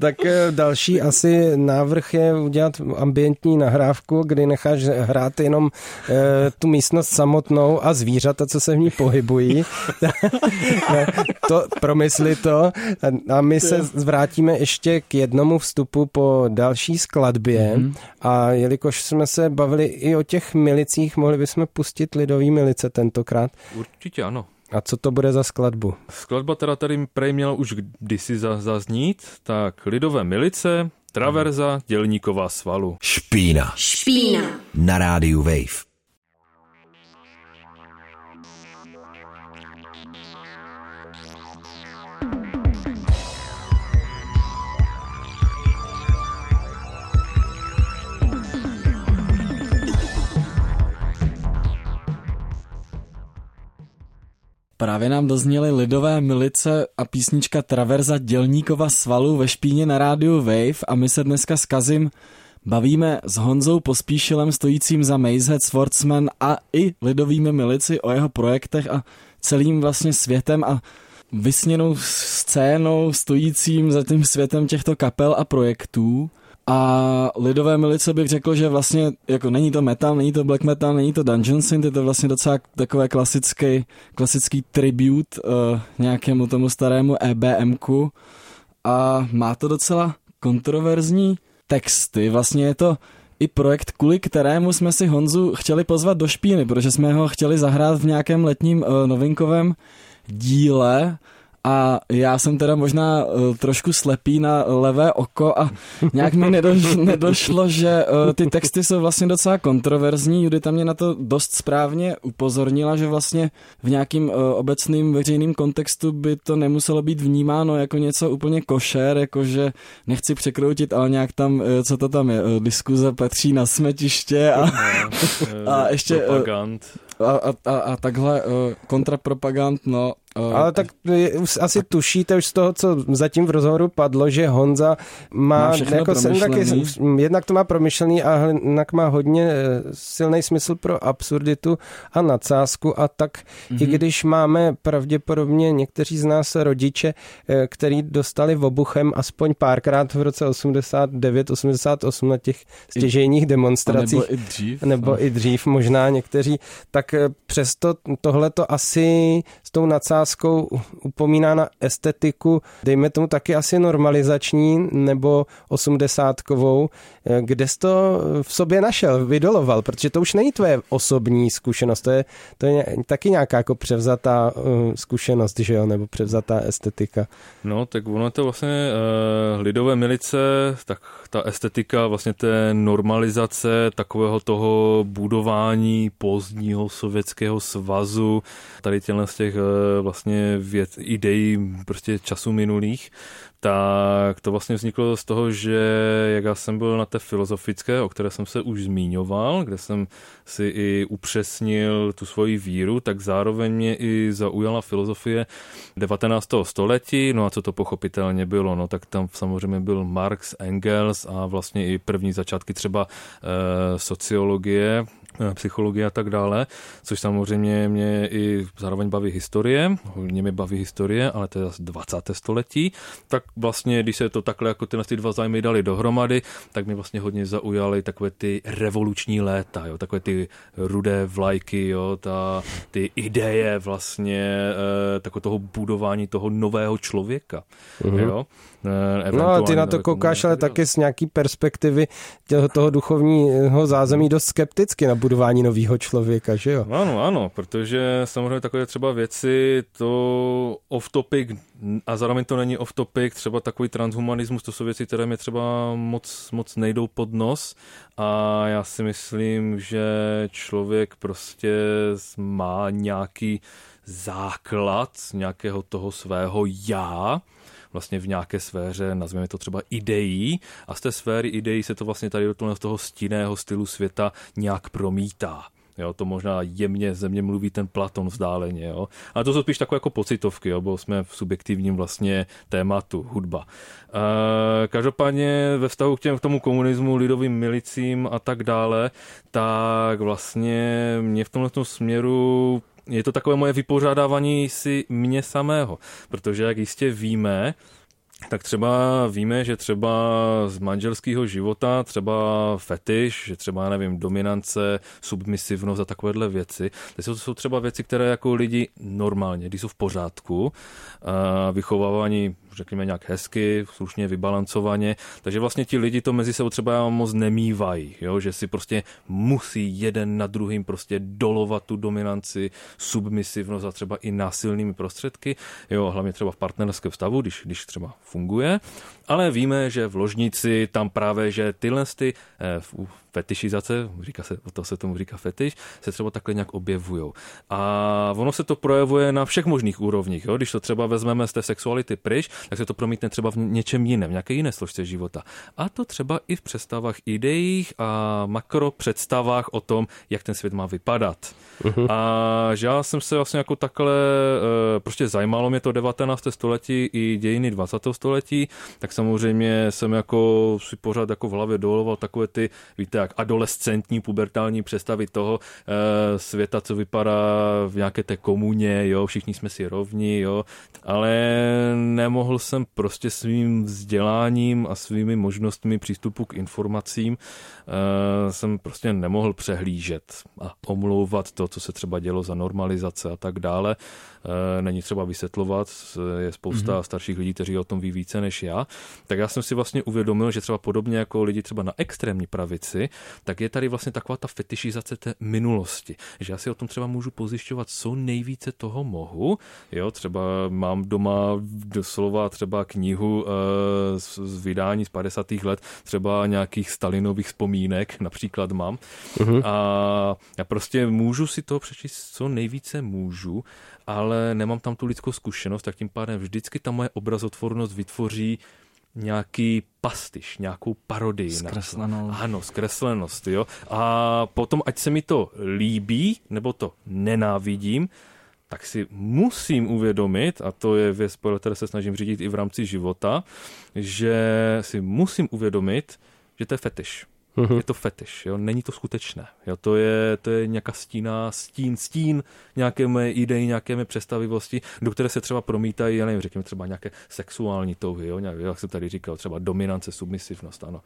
tak eh, další asi návrh je udělat ambientní nahrávku, kdy necháš hrát jenom e, tu místnost samotnou a zvířata, co se v ní pohybují. to, promysli to. A my se vrátíme ještě k jednomu vstupu po další skladbě. Mm-hmm. A jelikož jsme se bavili i o těch milicích, mohli bychom pustit lidový milice tentokrát. Určitě ano. A co to bude za skladbu? Skladba teda tady prej měla už kdysi zaznít, tak Lidové milice, Traverza, Dělníková svalu. Špína. Špína. Na rádiu Wave. Právě nám dozněly lidové milice a písnička Traverza Dělníkova svalu ve špíně na rádiu Wave a my se dneska s Kazim bavíme s Honzou Pospíšilem stojícím za Mazehead Swordsman a i lidovými milici o jeho projektech a celým vlastně světem a vysněnou scénou stojícím za tím světem těchto kapel a projektů. A lidové milice bych řekl, že vlastně jako není to metal, není to black metal, není to dungeon synth, je to vlastně docela takové klasický, klasický tribute uh, nějakému tomu starému EBMku a má to docela kontroverzní texty. Vlastně je to i projekt, kvůli kterému jsme si Honzu chtěli pozvat do špíny, protože jsme ho chtěli zahrát v nějakém letním uh, novinkovém díle a já jsem teda možná uh, trošku slepý na levé oko a nějak mi nedoš, nedošlo, že uh, ty texty jsou vlastně docela kontroverzní. Judita mě na to dost správně upozornila, že vlastně v nějakým uh, obecným veřejným kontextu by to nemuselo být vnímáno jako něco úplně košer, jakože nechci překroutit, ale nějak tam, uh, co to tam je, uh, diskuze patří na smetiště a, a ještě... Propagand. A, a, a, a takhle uh, kontrapropagand, no Uh, Ale tak už asi tušíte už z toho, co zatím v rozhovoru padlo, že Honza má, má jako jsem taky, jednak to má promyšlený a jednak má hodně eh, silný smysl pro absurditu a nadsázku a tak mm-hmm. i když máme pravděpodobně někteří z nás rodiče, eh, který dostali v obuchem aspoň párkrát v roce 89-88 na těch stěžejních demonstracích. A nebo i dřív. Nebo no. i dřív možná někteří, tak eh, přesto tohle to asi tou nadsázkou upomíná na estetiku, dejme tomu taky asi normalizační nebo osmdesátkovou. Kde jsi to v sobě našel, vydoloval? Protože to už není tvoje osobní zkušenost, to je, to je taky nějaká jako převzatá uh, zkušenost, že jo, nebo převzatá estetika. No, tak ono to vlastně uh, lidové milice, tak ta estetika vlastně té normalizace takového toho budování pozdního sovětského svazu, tady těchto z těch uh, vlastně věd, ideí prostě času minulých, tak to vlastně vzniklo z toho, že jak já jsem byl na té filozofické, o které jsem se už zmiňoval, kde jsem si i upřesnil tu svoji víru, tak zároveň mě i zaujala filozofie 19. století, no a co to pochopitelně bylo, no tak tam samozřejmě byl Marx, Engels a vlastně i první začátky třeba e, sociologie, psychologie a tak dále, což samozřejmě mě i zároveň baví historie, hodně mi baví historie, ale to je zase 20. století, tak vlastně, když se to takhle jako tyhle ty dva zájmy dali dohromady, tak mi vlastně hodně zaujaly takové ty revoluční léta, jo, takové ty rudé vlajky, jo, ta, ty ideje vlastně e, takové toho budování toho nového člověka, mm-hmm. jo. E, no a ty na to koukáš ale taky z nějaký perspektivy toho, toho duchovního zázemí dost skepticky na budování nového člověka, že jo? Ano, ano, protože samozřejmě takové třeba věci, to off-topic a zároveň to není off-topic, třeba takový transhumanismus, to jsou věci, které mi třeba moc, moc nejdou pod nos a já si myslím, že člověk prostě má nějaký základ nějakého toho svého já, vlastně v nějaké sféře, nazveme to třeba ideí, a z té sféry ideí se to vlastně tady do toho stinného stylu světa nějak promítá. Jo, to možná jemně země mluví ten Platon vzdáleně, jo. Ale to jsou spíš takové jako pocitovky, jo, bo jsme v subjektivním vlastně tématu, hudba. E, každopádně ve vztahu k, těm, k tomu komunismu, lidovým milicím a tak dále, tak vlastně mě v tomto směru je to takové moje vypořádávání si mě samého, protože jak jistě víme, tak třeba víme, že třeba z manželského života, třeba fetiš, že třeba, nevím, dominance, submisivnost a takovéhle věci, to jsou, jsou třeba věci, které jako lidi normálně, když jsou v pořádku, vychovávání řekněme nějak hezky, slušně vybalancovaně. Takže vlastně ti lidi to mezi sebou třeba moc nemývají, jo? že si prostě musí jeden na druhým prostě dolovat tu dominanci, submisivnost a třeba i násilnými prostředky, jo, hlavně třeba v partnerském stavu, když, když třeba funguje. Ale víme, že v ložnici tam právě, že tyhle ty, eh, fetišizace, říká se, to se tomu říká fetiš, se třeba takhle nějak objevují. A ono se to projevuje na všech možných úrovních. Jo? Když to třeba vezmeme z té sexuality pryč, tak se to promítne třeba v něčem jiném, v nějaké jiné složce života. A to třeba i v představách ideích a makro představách o tom, jak ten svět má vypadat. Uh-huh. A že já jsem se vlastně jako takhle, eh, prostě zajímalo mě to 19. století i dějiny 20. století, tak samozřejmě jsem jako si pořád jako v hlavě doloval takové ty, víte, jak adolescentní, pubertální představy toho e, světa, co vypadá v nějaké té komuně, jo, všichni jsme si rovni, jo, ale nemohl jsem prostě svým vzděláním a svými možnostmi přístupu k informacím uh, jsem prostě nemohl přehlížet a omlouvat to, co se třeba dělo za normalizace a tak dále. Uh, není třeba vysvětlovat, je spousta mm-hmm. starších lidí, kteří o tom ví více než já. Tak já jsem si vlastně uvědomil, že třeba podobně jako lidi třeba na extrémní pravici, tak je tady vlastně taková ta fetišizace té minulosti, že já si o tom třeba můžu pozjišťovat, co nejvíce toho mohu. Jo, třeba mám doma doslova třeba knihu e, z, z vydání z 50. let, třeba nějakých Stalinových vzpomínek například mám. Uh-huh. A já prostě můžu si to přečíst, co nejvíce můžu, ale nemám tam tu lidskou zkušenost, tak tím pádem vždycky ta moje obrazotvornost vytvoří nějaký pastiš, nějakou parodii. Zkreslenost. Ano, zkreslenost, jo. A potom, ať se mi to líbí, nebo to nenávidím, tak si musím uvědomit, a to je věc, podle které se snažím řídit i v rámci života, že si musím uvědomit, že to je fetiš. Mm-hmm. Je to fetiš, jo? není to skutečné. Jo? To, je, to je nějaká stína, stín, stín nějaké mé idei, nějaké mé představivosti, do které se třeba promítají, já nevím, řekněme třeba nějaké sexuální touhy, jo? Nějak, jak jsem tady říkal, třeba dominance, submisivnost, ano.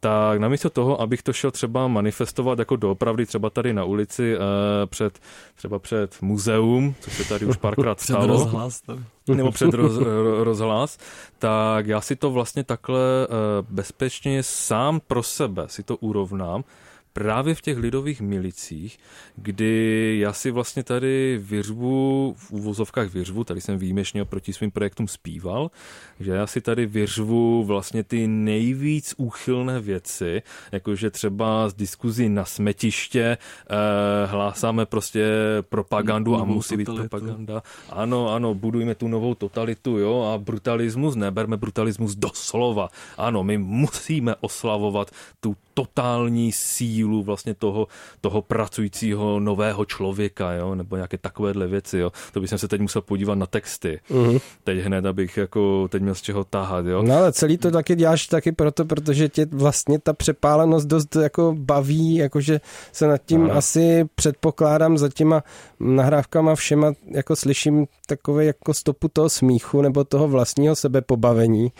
Tak namísto toho, abych to šel třeba manifestovat jako doopravdy třeba tady na ulici uh, před, třeba před muzeum, což se tady už párkrát stalo. před rozhlas, nebo před roz, rozhlas, tak já si to vlastně takhle uh, bezpečně sám pro sebe si to urovnám právě v těch lidových milicích, kdy já si vlastně tady vyřvu, v úvozovkách vyřvu, tady jsem výjimečně proti svým projektům zpíval, že já si tady vyřvu vlastně ty nejvíc úchylné věci, jakože třeba z diskuzí na smetiště eh, hlásáme prostě propagandu a musí být propaganda. Ano, ano, budujeme tu novou totalitu, jo, a brutalismus, neberme brutalismus doslova. Ano, my musíme oslavovat tu totální sílu vlastně toho, toho pracujícího nového člověka, jo, nebo nějaké takovéhle věci, jo. To bych se teď musel podívat na texty. Uh-huh. Teď hned, abych jako teď měl z čeho tahat, jo. No ale celý to taky děláš taky proto, protože tě vlastně ta přepálenost dost jako baví, jakože se nad tím Aha. asi předpokládám za těma nahrávkama všema, jako slyším takové jako stopu toho smíchu nebo toho vlastního sebepobavení,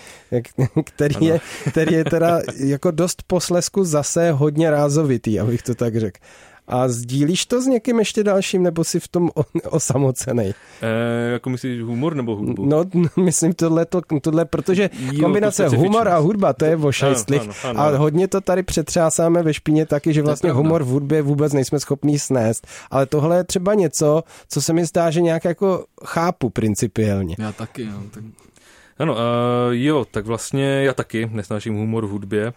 který je, který je teda jako dost poslesku zase hodně rázovitý, abych to tak řekl. A sdílíš to s někým ještě dalším, nebo si v tom osamocený? E, jako myslíš humor nebo hudbu? No, myslím tohle, to, tohle protože jo, kombinace humor a hudba, to je o A hodně to tady přetřásáme ve špině taky, že vlastně humor v hudbě vůbec nejsme schopní snést. Ale tohle je třeba něco, co se mi zdá, že nějak jako chápu principiálně. Já taky, jo. Tak... Ano, uh, jo, tak vlastně já taky nesnáším humor v hudbě.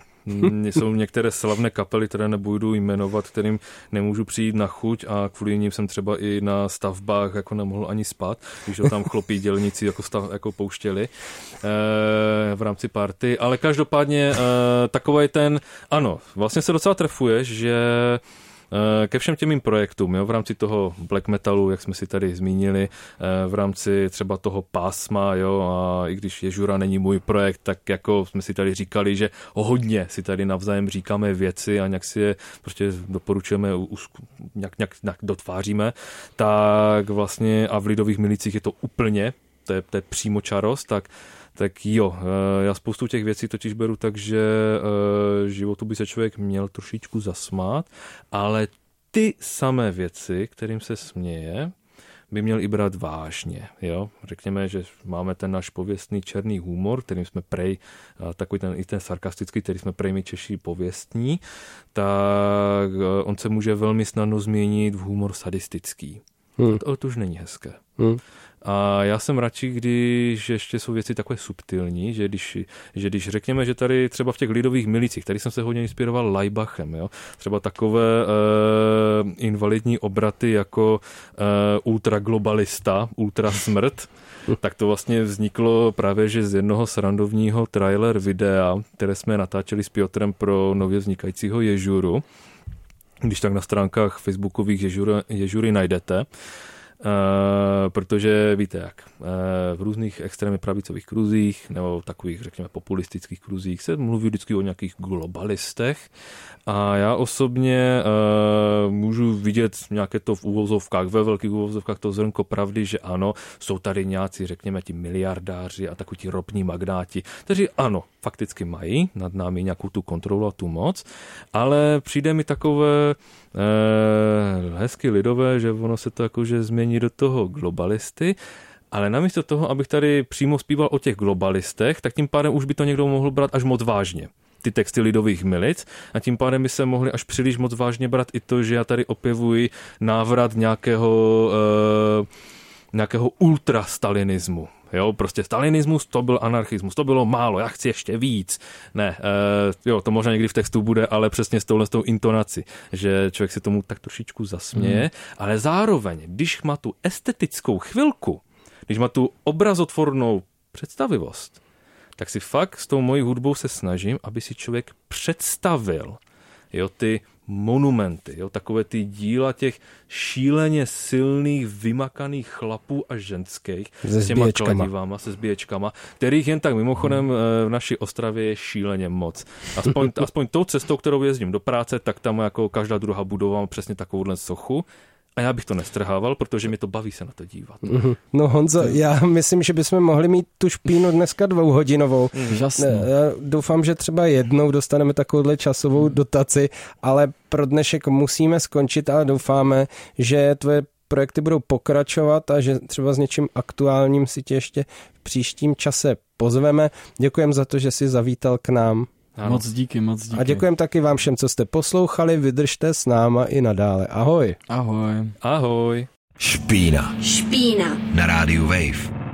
Jsou některé slavné kapely, které nebudu jmenovat, kterým nemůžu přijít na chuť a kvůli ním jsem třeba i na stavbách jako nemohl ani spát, když ho tam chlopí dělníci jako, stav, jako pouštěli e, v rámci party. Ale každopádně e, takový ten, ano, vlastně se docela trefuje, že Eh, ke všem těm mým projektům, jo, v rámci toho black metalu, jak jsme si tady zmínili, eh, v rámci třeba toho pásma, jo, a i když Ježura není můj projekt, tak jako jsme si tady říkali, že hodně si tady navzájem říkáme věci a nějak si je prostě doporučujeme, nějak, nějak, nějak dotváříme, tak vlastně a v lidových milicích je to úplně, to je, to je přímo čarost, tak tak jo, eh, já spoustu těch věcí totiž beru tak, že eh, životu by se člověk měl trošičku zasmát, ale ty samé věci, kterým se směje, by měl i brát vážně. Jo? Řekněme, že máme ten náš pověstný černý humor, kterým jsme prej, takový ten, i ten sarkastický, který jsme prej my Češi pověstní, tak eh, on se může velmi snadno změnit v humor sadistický. Hmm. To, to už není hezké. Hmm. A já jsem radši, když ještě jsou věci takové subtilní, že když, že když řekněme, že tady třeba v těch lidových milicích, tady jsem se hodně inspiroval Lajbachem, jo? třeba takové uh, invalidní obraty jako uh, ultraglobalista, ultrasmrt, tak to vlastně vzniklo právě, že z jednoho srandovního trailer videa, které jsme natáčeli s Piotrem pro nově vznikajícího Ježuru, když tak na stránkách facebookových Ježury, Ježury najdete, Uh, protože víte jak, uh, v různých extrémně pravicových kruzích nebo takových, řekněme, populistických kruzích se mluví vždycky o nějakých globalistech. A já osobně uh, můžu vidět nějaké to v úvozovkách, ve velkých úvozovkách to zrnko pravdy, že ano, jsou tady nějací, řekněme, ti miliardáři a takoví ropní magnáti, kteří ano, fakticky mají nad námi nějakou tu kontrolu a tu moc, ale přijde mi takové eh, hezky lidové, že ono se to jakože změní do toho globalisty, ale namísto toho, abych tady přímo zpíval o těch globalistech, tak tím pádem už by to někdo mohl brát až moc vážně ty texty lidových milic a tím pádem by se mohli až příliš moc vážně brát i to, že já tady opěvuji návrat nějakého, uh, nějakého ultrastalinismu. Jo, prostě stalinismus to byl anarchismus, to bylo málo, já chci ještě víc. Ne, uh, jo, to možná někdy v textu bude, ale přesně s touhle s tou intonací, že člověk si tomu tak trošičku zasměje, mm. ale zároveň, když má tu estetickou chvilku, když má tu obrazotvornou představivost, tak si fakt s tou mojí hudbou se snažím, aby si člověk představil jo, ty monumenty, jo, takové ty díla těch šíleně silných, vymakaných chlapů a ženských se s těma kladivama, se zbíječkama, kterých jen tak mimochodem hmm. v naší Ostravě je šíleně moc. Aspoň, aspoň tou cestou, kterou jezdím do práce, tak tam jako každá druhá budova má přesně takovouhle sochu a já bych to nestrhával, protože mi to baví se na to dívat. Mhm. No Honzo, já myslím, že bychom mohli mít tu špínu dneska dvouhodinovou. Úžasně. Já doufám, že třeba jednou dostaneme takovouhle časovou dotaci, ale pro dnešek musíme skončit, ale doufáme, že tvoje projekty budou pokračovat a že třeba s něčím aktuálním si tě ještě v příštím čase pozveme. Děkujem za to, že jsi zavítal k nám. Ano. Moc díky, moc díky. A děkujem taky vám všem, co jste poslouchali, vydržte s náma i nadále. Ahoj. Ahoj. Ahoj. Špína. Špína. Na rádiu Wave.